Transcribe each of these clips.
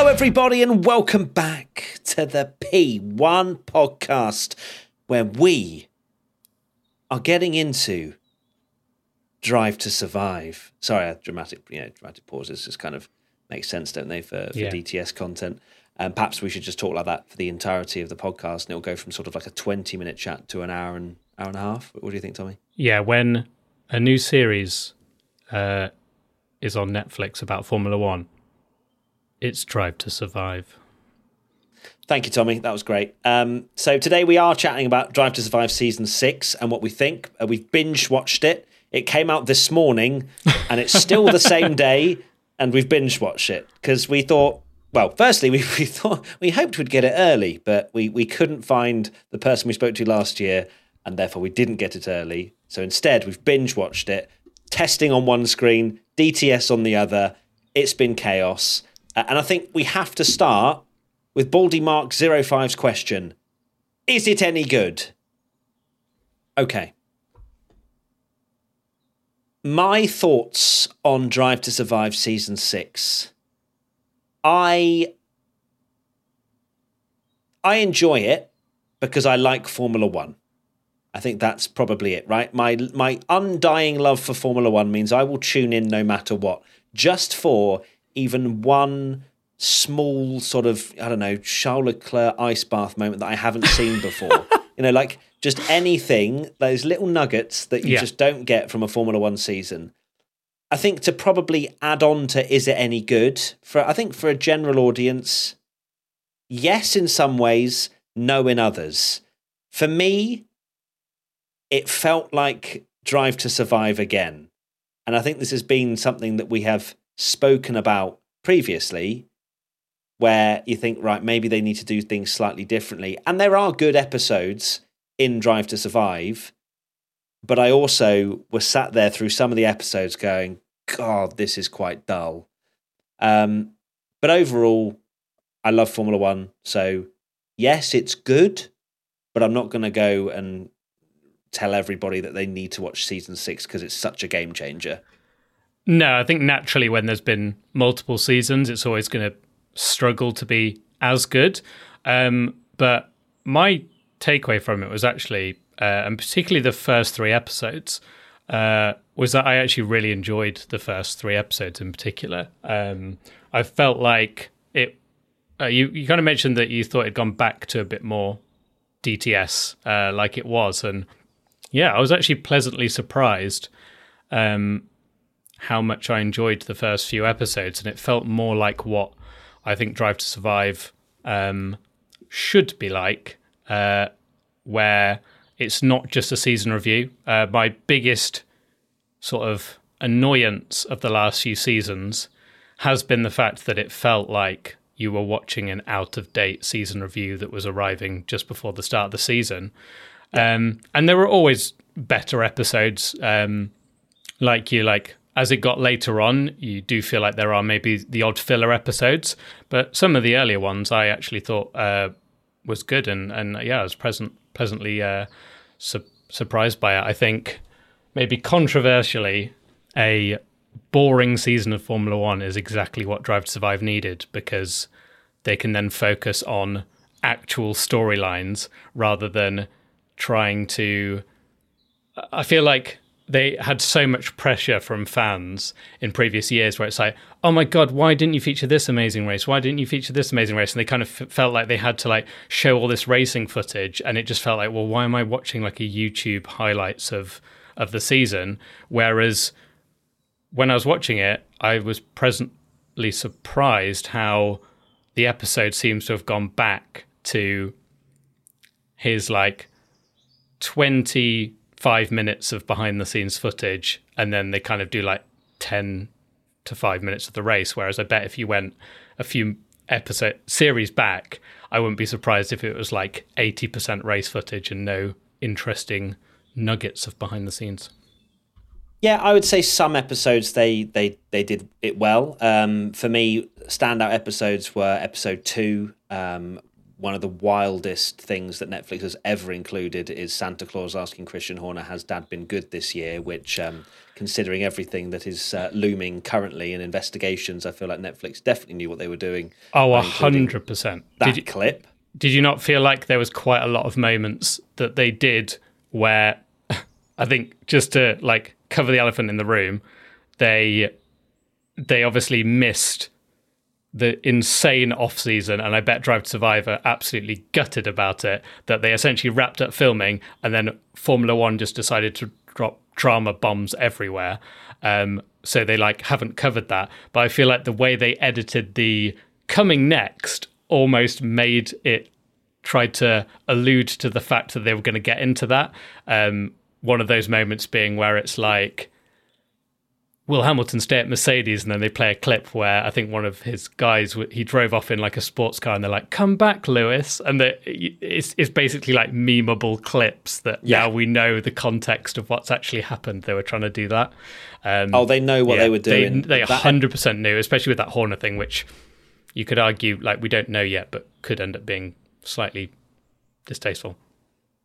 Hello, everybody, and welcome back to the P1 podcast, where we are getting into Drive to Survive. Sorry, dramatic, you know, dramatic pauses just kind of makes sense, don't they, for, for Yeah. DTS content? And perhaps we should just talk like that for the entirety of the podcast, and it'll go from sort of like a twenty-minute chat to an hour and hour and a half. What do you think, Tommy? Yeah, when a new series uh, is on Netflix about Formula One, it's Drive to Survive. Thank you, Tommy. That was great. Um, so today we are chatting about Drive to Survive season six and what we think. Uh, we've binge watched it. It came out this morning, and it's still the same day, and we've binge watched it because we thought. Well, firstly, we, we thought we hoped we'd get it early, but we, we couldn't find the person we spoke to last year, and therefore we didn't get it early. So instead, we've binge watched it, testing on one screen, DTS on the other. It's been chaos, Uh, and I think we have to start with Baldy Mark 05's question Is it any good? Okay. My thoughts on Drive to Survive season six. I I enjoy it because I like Formula One. I think that's probably it, right? My my undying love for Formula One means I will tune in no matter what, just for even one small sort of I don't know Charles Leclerc ice bath moment that I haven't seen before. you know, like just anything, those little nuggets that you Yeah. just don't get from a Formula One season. I think to probably add on to is it any good for I think for a general audience, yes in some ways, no in others. For me, it felt like Drive to Survive again. And I think this has been something that we have spoken about previously, where you think, right, maybe they need to do things slightly differently. And there are good episodes in Drive to Survive, but I also was sat there through some of the episodes going, God, this is quite dull. Um, but overall, I love Formula One. So, yes, it's good, but I'm not going to go and tell everybody that they need to watch season six because it's such a game changer. No, I think naturally when there's been multiple seasons, it's always going to struggle to be as good. Um, but my takeaway from it was actually, uh, and particularly the first three episodes, uh, was that I actually really enjoyed the first three episodes in particular. Um, I felt like it. Uh, you you kind of mentioned that you thought it'd gone back to a bit more DTS uh, like it was, and yeah, I was actually pleasantly surprised um, how much I enjoyed the first few episodes, and it felt more like what I think Drive to Survive um, should be like, uh, where it's not just a season review. Uh, my biggest sort of annoyance of the last few seasons has been the fact that it felt like you were watching an out of date season review that was arriving just before the start of the season. Um, and there were always better episodes. Um, like you, like as it got later on, you do feel like there are maybe the odd filler episodes, but some of the earlier ones I actually thought uh, was good, and and yeah, I was present pleasantly uh, su- surprised by it. I think maybe controversially, a boring season of Formula One is exactly what Drive to Survive needed because they can then focus on actual storylines rather than trying to. I feel like they had so much pressure from fans in previous years where it's like, oh my god, why didn't you feature this amazing race? Why didn't you feature this amazing race? And they kind of f- felt like they had to like show all this racing footage, and it just felt like, well, why am I watching like a YouTube highlights of of the season? Whereas when I was watching it, I was presently surprised how the episode seems to have gone back to his like 25 minutes of behind the scenes footage and then they kind of do like 10 to 5 minutes of the race whereas i bet if you went a few episode series back i wouldn't be surprised if it was like 80% race footage and no interesting nuggets of behind the scenes Yeah, I would say some episodes they they they did it well. Um, for me, standout episodes were episode two, um, one of the wildest things that Netflix has ever included is Santa Claus asking Christian Horner, "Has Dad been good this year?" Which, um, considering everything that is uh, looming currently in investigations, I feel like Netflix definitely knew what they were doing. Oh, a hundred percent. That Did you, clip. did you not feel like there was quite a lot of moments that they did where I think just to like cover the elephant in the room, they they obviously missed the insane off season, and I bet Drive to absolutely gutted about it. That they essentially wrapped up filming, and then Formula One just decided to drop drama bombs everywhere. Um, so they like haven't covered that. But I feel like the way they edited the coming next almost made it tried to allude to the fact that they were going to get into that. Um, one of those moments being where it's like Will Hamilton stay at Mercedes, and then they play a clip where I think one of his guys he drove off in like a sports car, and they're like, "Come back, Lewis," and the, it's it's basically like memeable clips that Yeah. now we know the context of what's actually happened. They were trying to do that. Um, Oh, they know what yeah, they were doing. They hundred percent knew, especially with that Horner thing, which you could argue like we don't know yet, but could end up being slightly distasteful.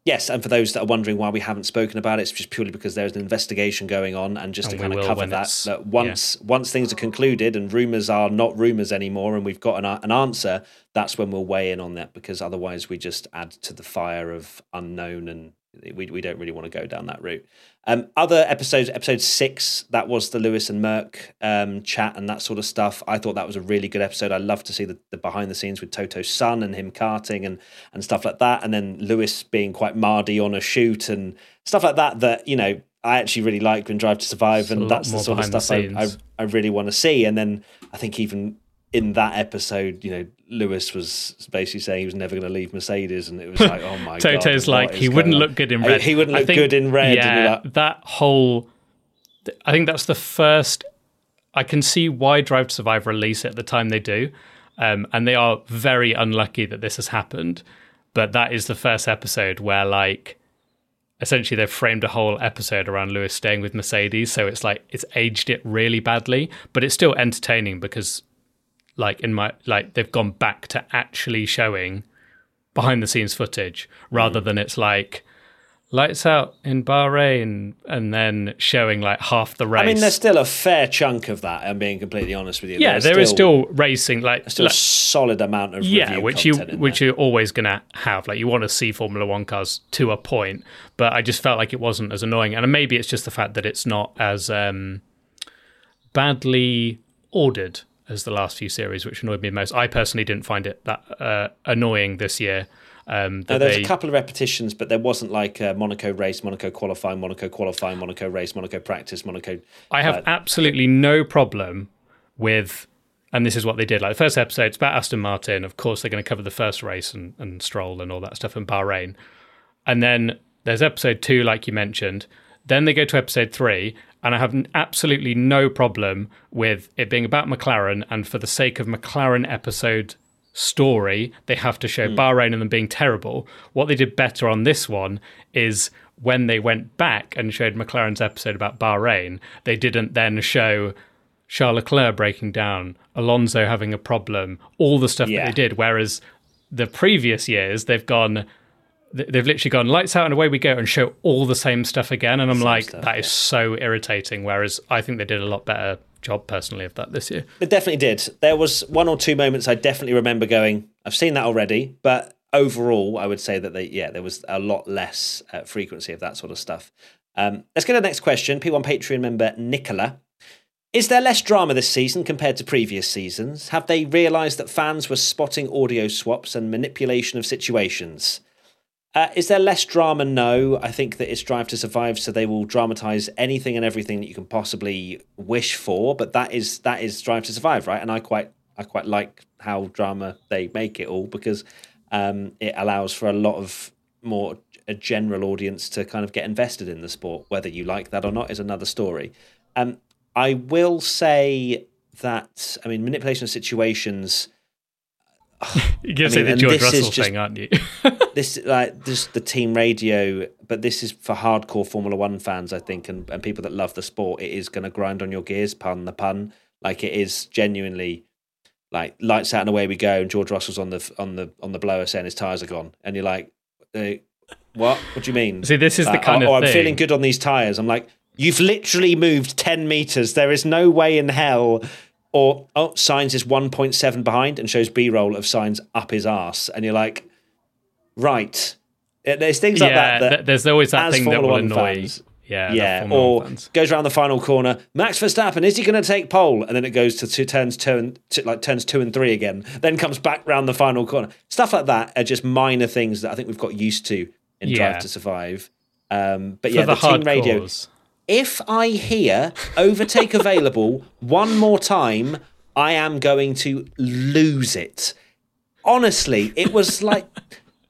Yes, and for those that are wondering why we haven't spoken about it, it's just purely because there's an investigation going on, and just And to kind of cover that, that once once things are concluded and rumours are not rumours anymore, and we've got an, an answer, that's when we'll weigh in on that. Because otherwise, we just add to the fire of unknown, and we we don't really want to go down that route. Um, other episodes, episode six, that was the Lewis and Merc um, chat and that sort of stuff. I thought that was a really good episode. I love to see the, the behind the scenes with Toto's son and him karting and and stuff like that. And then Lewis being quite mardy on a shoot and stuff like that. That you know I actually really like when Drive to Survive, It's and that's the sort of stuff I, I. I really want to see. And then I think even in that episode, you know, Lewis was basically saying he was never going to leave Mercedes, and it was like, oh my god, Toto's like he wouldn't on? look good in red. He wouldn't look think- good in red. Yeah, like, that whole. I think that's the first. I can see why Drive to Survive release it at the time they do, um, and they are very unlucky that this has happened. But that is the first episode where, like, essentially they've framed a whole episode around Lewis staying with Mercedes, so it's like it's aged it really badly, but it's still entertaining because, like, in my like they've gone back to actually showing behind the scenes footage rather Mm. than it's like lights out in Bahrain and then showing like half the race. I mean, there's still a fair chunk of that. I'm being completely honest with you. yeah, There's there is still racing like, still a solid amount of yeah, which you which there. you're always gonna have. Like you want to see Formula One cars to a point, but I just felt like it wasn't as annoying. And maybe it's just the fact that it's not as um, badly ordered as the last few series, which annoyed me most. I personally didn't find it that uh, annoying this year. Um, No, that there's they, a couple of repetitions, but there wasn't like uh, Monaco race, Monaco qualifying, Monaco qualifying, Monaco race, Monaco practice, Monaco. I have uh, absolutely no problem with, and this is what they did. Like the first episode, it's about Aston Martin. Of course, they're going to cover the first race and, and Stroll and all that stuff in Bahrain. And then there's episode two, like you mentioned. Then they go to episode three, and I have absolutely no problem with it being about McLaren. And for the sake of McLaren episode story, they have to show hmm. Bahrain and them being terrible. What they did better on this one is when they went back and showed McLaren's episode about Bahrain, they didn't then show Charles Leclerc breaking down, Alonso having a problem, all the stuff Yeah. that they did. Whereas the previous years, they've gone, they've literally gone lights out and away we go and show all the same stuff again. And I'm like, stuff, that is so irritating. Whereas I think they did a lot better job personally of that this year. It definitely did. There was one or two moments I definitely remember going, I've seen that already, but overall, I would say that they, yeah, there was a lot less uh, frequency of that sort of stuff. Um, let's go to the next question. P1 Patreon member Nicola. Is there less drama this season compared to previous seasons? Have they realised that fans were spotting audio swaps and manipulation of situations? Uh, is there less drama? No. I think that it's Drive to Survive, so they will dramatise anything and everything that you can possibly wish for. But that is that is Drive to Survive, right? And I quite I quite like how drama they make it all because um, it allows for a lot of more a general audience to kind of get invested in the sport. Whether you like that or not is another story. Um, I will say that I mean manipulation of situations. You're going I say mean, the George Russell just- thing, aren't you? this like this the team radio, but this is for hardcore Formula One fans, I think, and, and people that love the sport. It is going to grind on your gears, pun the pun. Like it is genuinely like lights out and away we go, and George Russell's on the on the on the blower saying his tires are gone, and you're like, uh, what? What do you mean? See, this is Like, the kind oh, of oh, I'm thing. feeling good on these tires. I'm like, you've literally moved ten meters. There is no way in hell. Or oh, Sainz is 1.7 behind and shows B-roll of Sainz up his ass, and you're like, right. There's things like yeah, that. that there's always that thing that Formula will annoy. fans- yeah, yeah, or fans. goes around the final corner. Max Verstappen is he going to take pole? And then it goes to two turns two and to, like turns two and three again. Then comes back round the final corner. Stuff like that are just minor things that I think we've got used to in Yeah. Drive to Survive. Um, but For yeah, the, the, team radio. If I hear overtake available one more time, I am going to lose it. Honestly, it was like.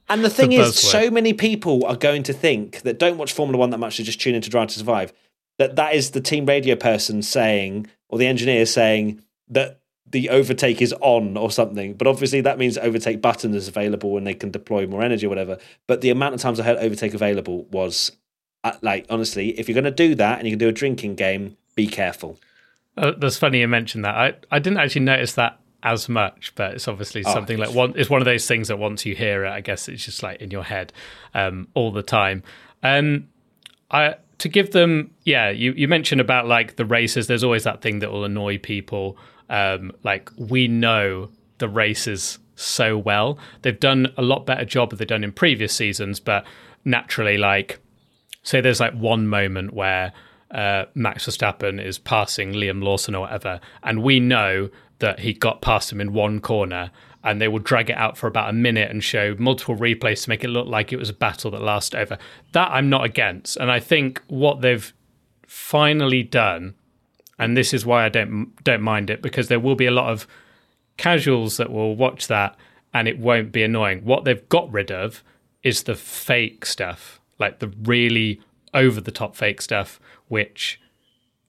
And the thing a is, so many people are going to think that don't watch Formula One that much, they just tune into Drive to Survive, that that is the team radio person saying, or the engineer saying that the overtake is on or something. But obviously, that means overtake button is available and they can deploy more energy or whatever. But the amount of times I heard overtake available was like, honestly, if you're going to do that and you can do a drinking game, be careful. Uh, that's funny you mentioned that. I, I didn't actually notice that as much, but it's obviously Oh, something like one. It's one of those things that once you hear it, I guess it's just like in your head um, all the time. Um, I to give them, yeah. You you mentioned about like the races. There's always that thing that will annoy people. Um, like we know the races so well. They've done a lot better job than they've done in previous seasons, but naturally, like say there's like one moment where uh, Max Verstappen is passing Liam Lawson or whatever, and we know that he got past him in one corner, and they will drag it out for about a minute and show multiple replays to make it look like it was a battle that lasted over. That I'm not against, and I think what they've finally done, and this is why I don't don't mind it because there will be a lot of casuals that will watch that and it won't be annoying. What they've got rid of is the fake stuff, like the really over the top fake stuff, which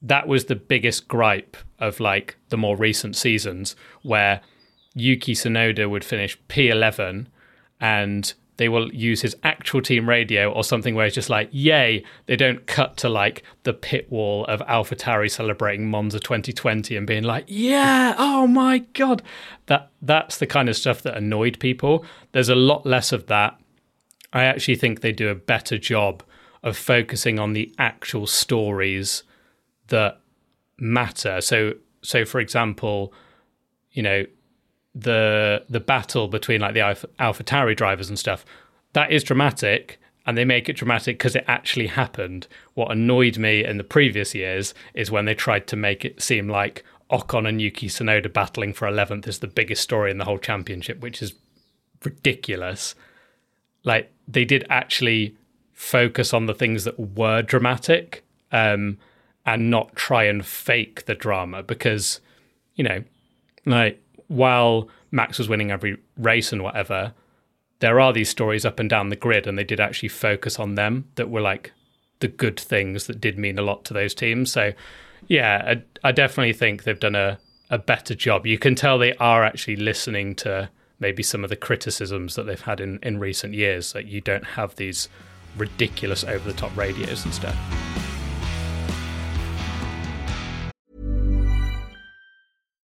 that was the biggest gripe of like the more recent seasons where Yuki Tsunoda would finish P11 and they will use his actual team radio or something where it's just like, yay, they don't cut to like the pit wall of AlphaTauri celebrating Monza 2020 and being like, yeah, oh my God. That That's the kind of stuff that annoyed people. There's a lot less of that. I actually think they do a better job of focusing on the actual stories that matter. So, so for example, you know, the the battle between like the Alpha, AlphaTauri drivers and stuff, that is dramatic, and they make it dramatic because it actually happened. What annoyed me in the previous years is when they tried to make it seem like Ocon and Yuki Tsunoda battling for 11th is the biggest story in the whole championship, which is ridiculous. Like they did actually focus on the things that were dramatic um, and not try and fake the drama because, you know, like while Max was winning every race and whatever, there are these stories up and down the grid, and they did actually focus on them that were like the good things that did mean a lot to those teams. So, yeah, I, I definitely think they've done a, a better job. You can tell they are actually listening to maybe some of the criticisms that they've had in, in recent years that you don't have these ridiculous over the top radios and stuff.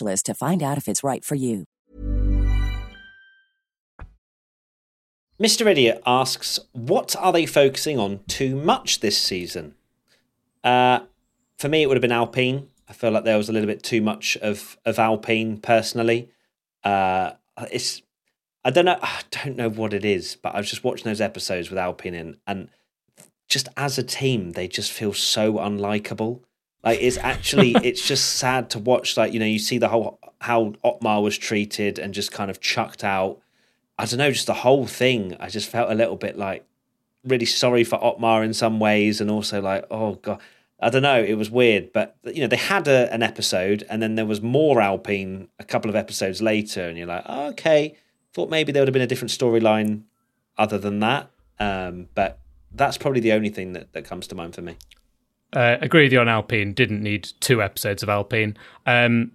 to find out if it's right for you. Mr. Idiot asks, what are they focusing on too much this season? Uh, for me, it would have been Alpine. I feel like there was a little bit too much of, of Alpine personally. Uh, it's I don't know I don't know what it is, but I was just watching those episodes with Alpine in, and just as a team, they just feel so unlikable. Like it's actually it's just sad to watch. Like you know, you see the whole how Otmar was treated and just kind of chucked out. I don't know, just the whole thing. I just felt a little bit like really sorry for Otmar in some ways, and also like, oh god, I don't know. It was weird, but you know, they had a, an episode, and then there was more Alpine a couple of episodes later, and you're like, oh, okay, thought maybe there would have been a different storyline other than that. Um, but that's probably the only thing that, that comes to mind for me. Uh, agree with you on Alpine. Didn't need two episodes of Alpine. Um,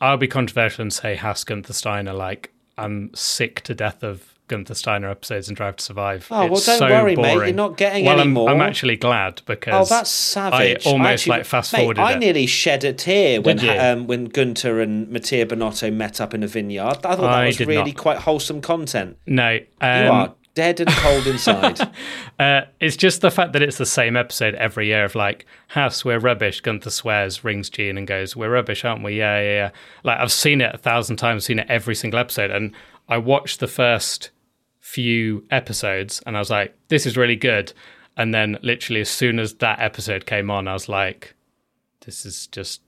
I'll be controversial and say Haas Gunther Steiner. Like I'm sick to death of Gunther Steiner episodes in Drive to Survive. Oh it's well, don't so worry, boring. mate. You're not getting well, any I'm, more. I'm actually glad because Oh, that's savage! I almost actually- like fast forwarded I nearly shed a tear when you? um, when Gunther and Mattia Binotto met up in a vineyard. I thought that I was really not. quite wholesome content. no. You Um, are dead and cold inside. Uh, it's just the fact that it's the same episode every year of like, House, we're rubbish. Gunther swears, rings Gene and goes, We're rubbish, aren't we? Yeah, yeah, yeah. Like, I've seen it a thousand times, seen it every single episode. And I watched the first few episodes and I was like, This is really good. And then, literally, as soon as that episode came on, I was like, This is just.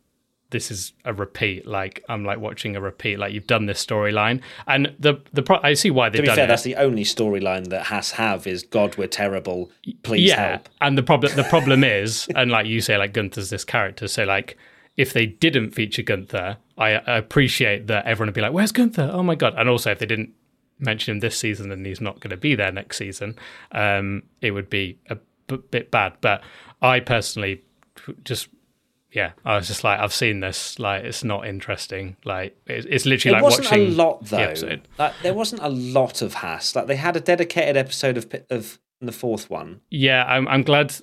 This is a repeat. Like I'm like watching a repeat. Like you've done this storyline, and the the pro- I see why they've to be done fair, it. that's the only storyline that has have is God, we're terrible. Please yeah, help. and the problem the problem is, and like you say, like Gunther's this character. So like, if they didn't feature Gunther, I, I appreciate that everyone would be like, "Where's Gunther? Oh my god!" And also, if they didn't mention him this season, and he's not going to be there next season, um, it would be a b- bit bad. But I personally just. Yeah, I was just like, I've seen this. Like, it's not interesting. Like, it's, it's literally It like wasn't watching a lot the though. episode. Like, there wasn't a lot of Haas. Like they had a dedicated episode of of the fourth one. Yeah, I'm, I'm glad.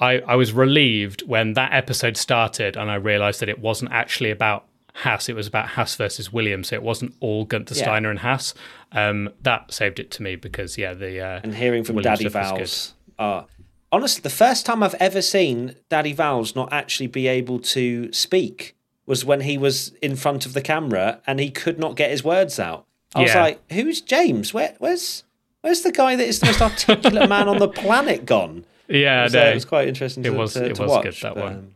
I, I was relieved when that episode started and I realised that it wasn't actually about Haas. It was about Haas versus Williams. So it wasn't all Gunther Yeah. Steiner and Haas. Um, that saved it to me because yeah, the uh, and hearing from Williams Daddy stuff was Vowles. Uh, honestly, the first time I've ever seen Daddy Vowles not actually be able to speak was when he was in front of the camera and he could not get his words out. I was like, "Who's James? Where, where's where's the guy that is the most articulate man on the planet gone?" yeah, So no, it was quite interesting. It To, was- to, it to was watch, good, that but, one. um,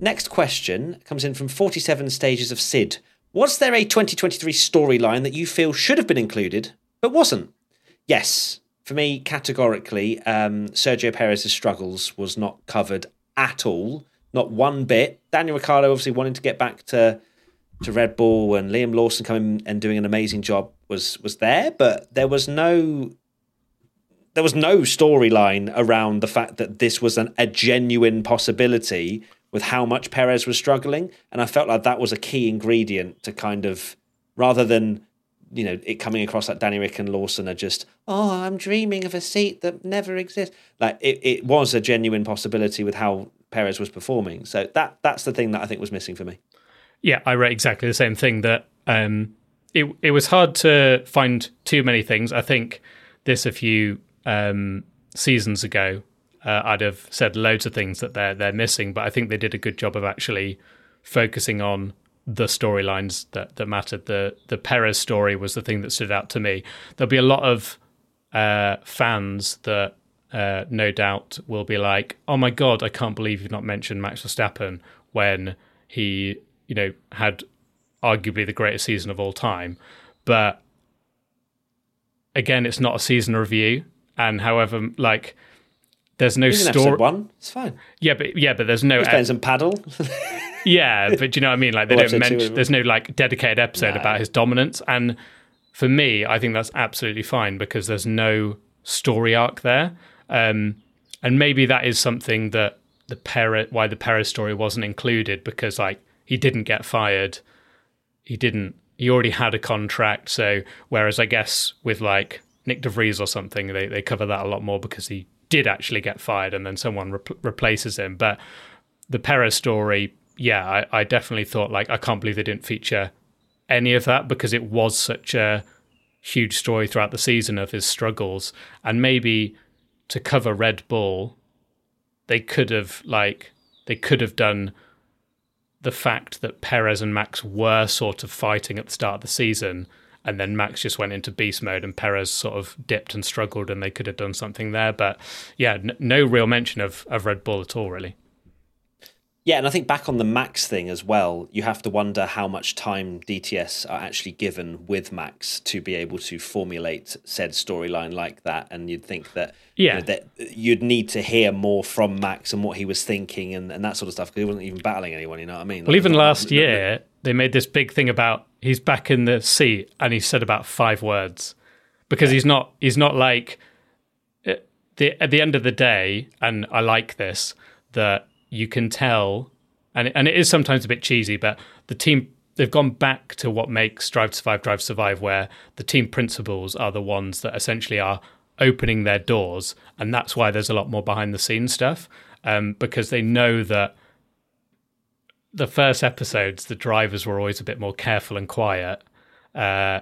next question comes in from Forty Seven Stages of Sid. Was there a 2023 storyline that you feel should have been included but wasn't? Yes, for me, categorically, um, Sergio Perez's struggles was not covered at all, not one bit. Daniel Ricciardo obviously wanting to get back to to Red Bull and Liam Lawson coming and doing an amazing job was was there, but there was no there was no storyline around the fact that this was an, a genuine possibility with how much Perez was struggling, and I felt like that was a key ingredient to kind of rather than you know it coming across like Danny Rick and Lawson are just oh I'm dreaming of a seat that never exists. Like it, it was a genuine possibility with how Perez was performing. So that that's the thing that I think was missing for me. Yeah, I read exactly the same thing. That um, it it was hard to find too many things. I think this a few um, seasons ago, uh, I'd have said loads of things that they're they're missing, but I think they did a good job of actually focusing on the storylines that that mattered. The the Perez story was the thing that stood out to me. There'll be a lot of uh, fans that uh, no doubt will be like, "Oh my god, I can't believe you've not mentioned Max Verstappen when he, you know, had arguably the greatest season of all time." But again, it's not a season review, and however, like, there's no story. one. It's fine. Yeah, but yeah, but there's no He's playing some paddle. yeah, but do you know what I mean? Like they don't mention. There's no like dedicated episode No. about his dominance, and for me, I think that's absolutely fine because there's no story arc there, um, and maybe that is something that the Perez, why the Perez story wasn't included because like he didn't get fired, he didn't, he already had a contract. So whereas I guess with like Nyck de Vries or something, they they cover that a lot more because he did actually get fired and then someone rep- replaces him, but the Perez story, yeah, I, I definitely thought like I can't believe they didn't feature any of that because it was such a huge story throughout the season of his struggles, and maybe to cover Red Bull, they could have like they could have done the fact that Perez and Max were sort of fighting at the start of the season and then Max just went into beast mode, and Perez sort of dipped and struggled, and they could have done something there. But yeah, n- no real mention of of Red Bull at all, really. Yeah, and I think back on the Max thing as well, you have to wonder how much time DTS are actually given with Max to be able to formulate said storyline like that. And you'd think that yeah, you know, that you'd need to hear more from Max and what he was thinking and, and that sort of stuff because he wasn't even battling anyone. You know what I mean? Well, even last year they made this big thing about he's back in the seat and he said about five words because yeah. he's not he's not like uh, the at the end of the day, and I like this that you can tell, and and it is sometimes a bit cheesy, but the team they've gone back to what makes Drive to Survive, Drive Survive, where the team principals are the ones that essentially are opening their doors, and that's why there's a lot more behind the scenes stuff, um, because they know that the first episodes the drivers were always a bit more careful and quiet. Uh,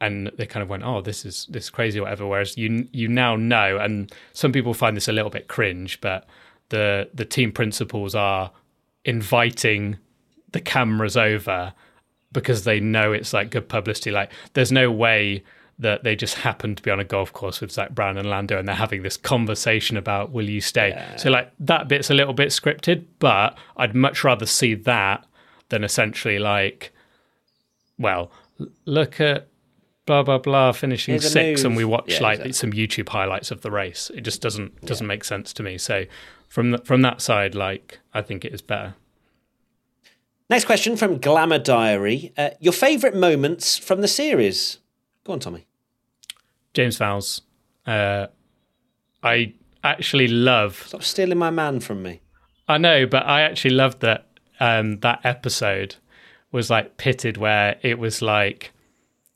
and they kind of went, "Oh, this is this is crazy, whatever." Whereas you you now know, and some people find this a little bit cringe, but the the team principals are inviting the cameras over because they know it's like good publicity. Like there's no way that they just happen to be on a golf course with Zak Brown and Lando and they're having this conversation about will you stay. Yeah. So like that bit's a little bit scripted, but I'd much rather see that than essentially like well, look at blah blah blah finishing six and we watch yeah, like exactly. some YouTube highlights of the race. It just doesn't doesn't yeah. make sense to me. So from the, from that side, like I think it is better. Next question from Glamour Diary: uh, Your favourite moments from the series? Go on, Tommy. James Vowles. Uh, I actually love. Stop stealing my man from me. I know, but I actually loved that um, that episode was like pitted where it was like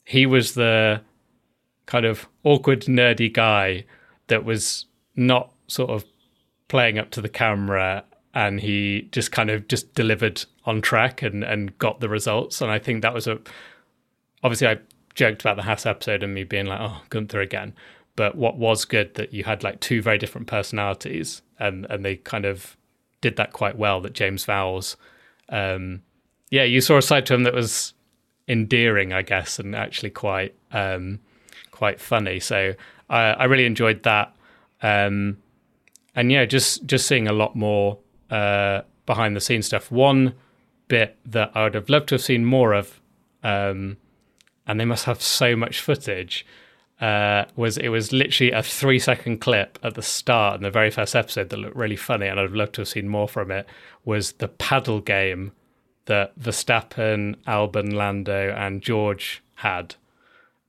he was the kind of awkward nerdy guy that was not sort of playing up to the camera and he just kind of just delivered on track and and got the results. And I think that was a obviously I joked about the Haas episode and me being like oh Gunther again. But what was good that you had like two very different personalities and and they kind of did that quite well that James Vowles um yeah you saw a side to him that was endearing I guess and actually quite um quite funny so I I really enjoyed that um and yeah, just just seeing a lot more uh, behind the scenes stuff. One bit that I would have loved to have seen more of, um, and they must have so much footage. Uh, was it was literally a three second clip at the start in the very first episode that looked really funny, and I'd love to have seen more from it. Was the paddle game that Verstappen, Albon, Lando, and George had,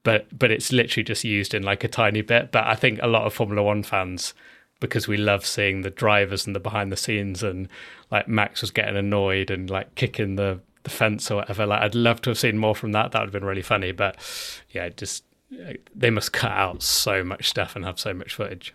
but but it's literally just used in like a tiny bit. But I think a lot of Formula One fans because we love seeing the drivers and the behind the scenes and like Max was getting annoyed and like kicking the, the fence or whatever. Like I'd love to have seen more from that. That would have been really funny. But yeah, just they must cut out so much stuff and have so much footage.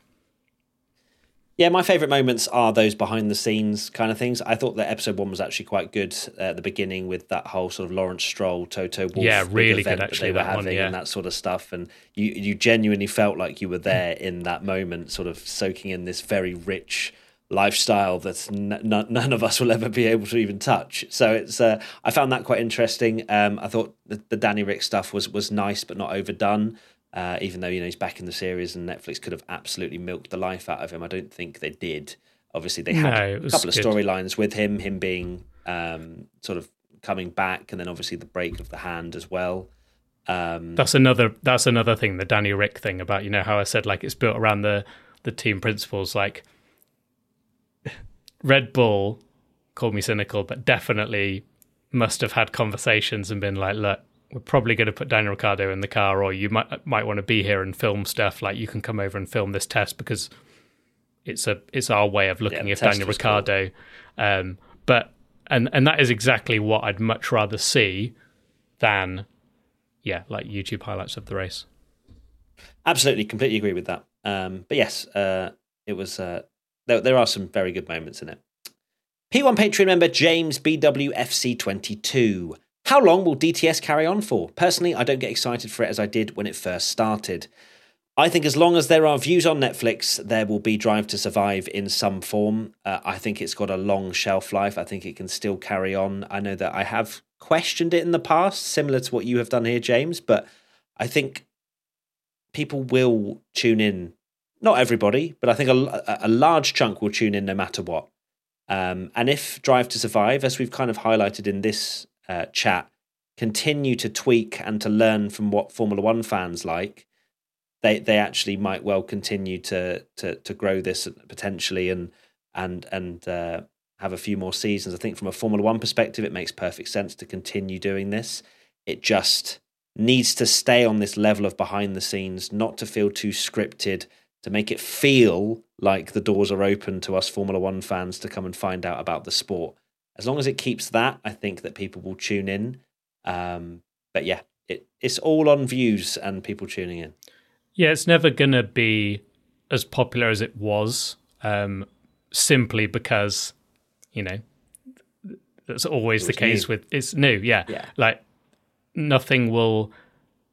Yeah, my favourite moments are those behind the scenes kind of things. I thought that episode one was actually quite good at the beginning with that whole sort of Lawrence Stroll, Toto Wolff yeah, really good actually that they were having one, yeah. and that sort of stuff. And you you genuinely felt like you were there in that moment, sort of soaking in this very rich lifestyle that n- n- none of us will ever be able to even touch. So it's uh, I found that quite interesting. Um, I thought the, the Danny Rick stuff was was nice but not overdone. Uh, even though you know he's back in the series and Netflix could have absolutely milked the life out of him, I don't think they did. Obviously, they had no, a couple of storylines with him, him being um, sort of coming back, and then obviously the break of the hand as well. Um, that's another. That's another thing. The Danny Rick thing about you know how I said like it's built around the the team principals. Like Red Bull, called me cynical, but definitely must have had conversations and been like, look, we're probably going to put Daniel Ricciardo in the car, or you might might want to be here and film stuff. Like you can come over and film this test because it's a it's our way of looking yeah, if Daniel Ricciardo. Cool. Um, but and and that is exactly what I'd much rather see than yeah, like YouTube highlights of the race. Absolutely, completely agree with that. Um, but yes, uh, it was. Uh, there, there are some very good moments in it. P1 Patreon member James BWFC22. How long will DTS carry on for? Personally, I don't get excited for it as I did when it first started. I think as long as there are views on Netflix, there will be Drive to Survive in some form. Uh, I think it's got a long shelf life. I think it can still carry on. I know that I have questioned it in the past, similar to what you have done here, James, but I think people will tune in. Not everybody, but I think a, a large chunk will tune in no matter what. Um, and if Drive to Survive, as we've kind of highlighted in this uh, chat, continue to tweak and to learn from what Formula One fans like, they they actually might well continue to to to grow this potentially and and and uh, have a few more seasons. I think from a Formula One perspective, it makes perfect sense to continue doing this. It just needs to stay on this level of behind the scenes, not to feel too scripted, to make it feel like the doors are open to us Formula One fans to come and find out about the sport. As long as it keeps that, I think that people will tune in. Um, but yeah, it, it's all on views and people tuning in. Yeah, it's never going to be as popular as it was, um, simply because, you know, that's always the case new. with it's new. Yeah. yeah. Like nothing will,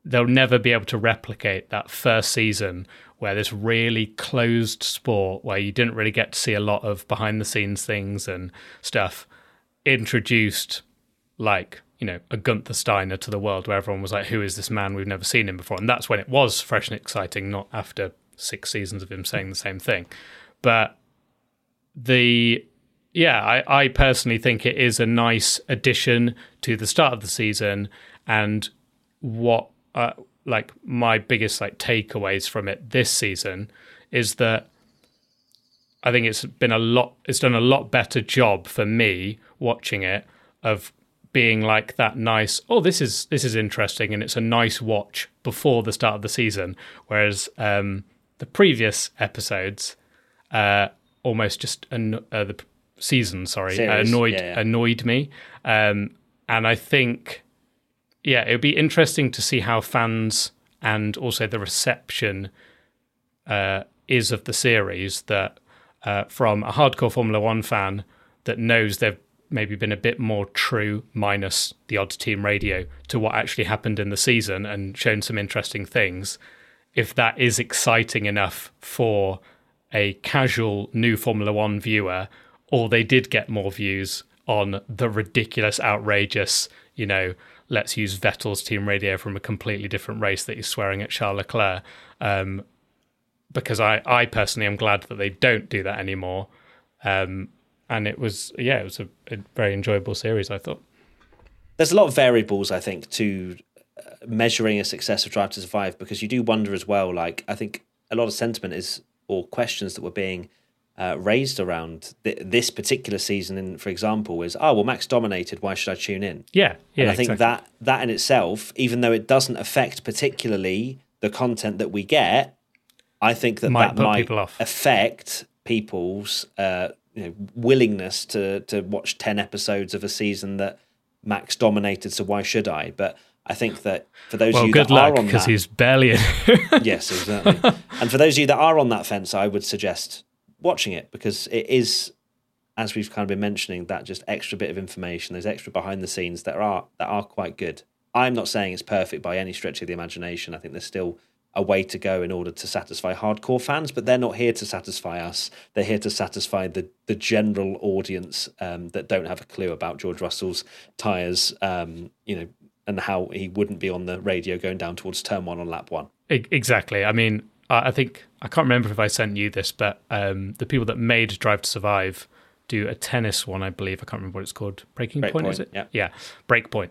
they'll never be able to replicate that first season where this really closed sport where you didn't really get to see a lot of behind the scenes things and stuff introduced like you know a Gunther Steiner to the world where everyone was like who is this man? We've never seen him before. And that's when it was fresh and exciting not after 6 seasons of him saying the same thing. But the yeah I, I personally think it is a nice addition to the start of the season and what uh, like my biggest like takeaways from it this season is that I think it's been a lot it's done a lot better job for me watching it of being like that nice oh this is this is interesting and it's a nice watch before the start of the season whereas um, the previous episodes uh, almost just anno- uh, the season sorry annoyed yeah, yeah. annoyed me um, and I think yeah, it would be interesting to see how fans and also the reception uh, is of the series. That uh, from a hardcore Formula One fan that knows they've maybe been a bit more true, minus the odd team radio, to what actually happened in the season and shown some interesting things. If that is exciting enough for a casual new Formula One viewer, or they did get more views on the ridiculous, outrageous, you know, let's use Vettel's team radio from a completely different race that he's swearing at Charles Leclerc. Um, because I, I personally am glad that they don't do that anymore. Um, and it was, yeah, it was a, a, very enjoyable series, I thought. There's a lot of variables, I think, to uh, measuring a success of Drive to Survive because you do wonder as well. Like, I think a lot of sentiment is, or questions that were being uh, raised around th- this particular season, in, for example, is oh well, Max dominated. Why should I tune in? Yeah, yeah. And I think exactly. that that in itself, even though it doesn't affect particularly the content that we get, I think that might that might affect people's uh, you know, willingness to to watch ten episodes of a season that Max dominated. So why should I? But I think that for those well, of you good that luck, are on because he's barely. yes, exactly. and for those of you that are on that fence, I would suggest watching it because it is, as we've kind of been mentioning, that just extra bit of information. There's extra behind the scenes that are that are quite good. I'm not saying it's perfect by any stretch of the imagination. I think there's still a way to go in order to satisfy hardcore fans, but they're not here to satisfy us. They're here to satisfy the the general audience um, that don't have a clue about George Russell's tires. Um, you know, and how he wouldn't be on the radio going down towards turn one on lap one. Exactly. I mean, I think I can't remember if I sent you this, but um, the people that made Drive to Survive do a tennis one, I believe. I can't remember what it's called. Breaking Break point, point, is it? Yeah, yeah. Breakpoint.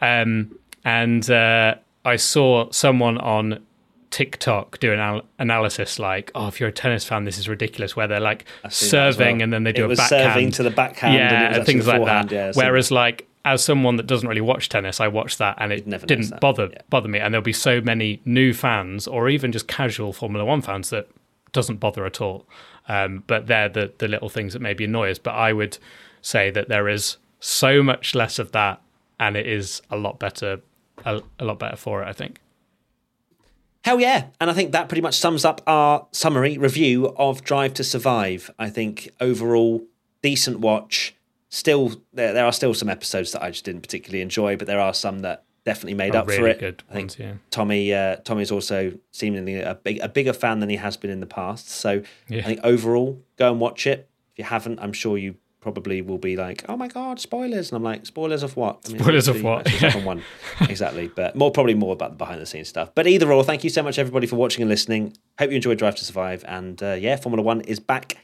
Um, and uh, I saw someone on TikTok do an al- analysis like, "Oh, if you're a tennis fan, this is ridiculous." Where they're like serving well. and then they do it a backhand, serving to the backhand, yeah, and things like that. Yeah, Whereas, like as someone that doesn't really watch tennis, I watched that and it didn't bother yeah. bother me. And there'll be so many new fans or even just casual Formula One fans that doesn't bother at all. Um, but they're the the little things that maybe annoy us. But I would say that there is so much less of that, and it is a lot better, a, a lot better for it. I think. Hell yeah. And I think that pretty much sums up our summary review of Drive to Survive. I think overall, decent watch still there, there are still some episodes that I just didn't particularly enjoy, but there are some that definitely made oh, up really for it. Good I think ones, yeah. Tommy uh, Tommy's also seemingly a big a bigger fan than he has been in the past. So yeah. I think overall, go and watch it. If you haven't, I'm sure you probably will be like, "Oh my god, spoilers!" And I'm like, "Spoilers of what?" I mean, spoilers of what? one. exactly, but more probably more about the behind the scenes stuff. But either or, thank you so much everybody for watching and listening. Hope you enjoyed Drive to Survive, and uh, yeah, Formula One is back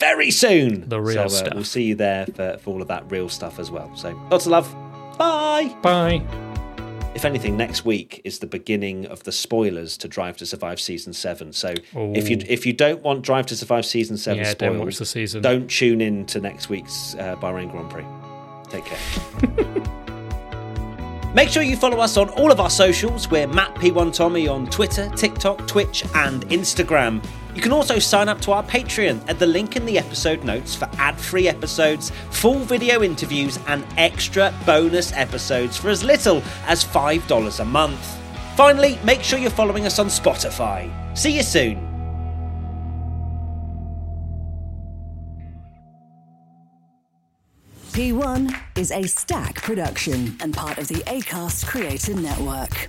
very soon. The real so, uh, stuff. We'll see you there for, for all of that real stuff as well. So lots of love. Bye. Bye. If anything, next week is the beginning of the spoilers to Drive to Survive season seven. So Ooh. if you if you don't want Drive to Survive season seven Yeah, spoiled, don't watch the season. don't tune in to next week's uh, Bahrain Grand Prix. Take care. Make sure you follow us on all of our socials. We're Matt P1 Tommy on Twitter, TikTok, Twitch, and Instagram. You can also sign up to our Patreon at the link in the episode notes for ad free episodes, full video interviews, and extra bonus episodes for as little as $5 a month. Finally, make sure you're following us on Spotify. See you soon. P1 is Acast production and part of the ACAST Creator Network.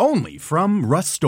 Only from Rust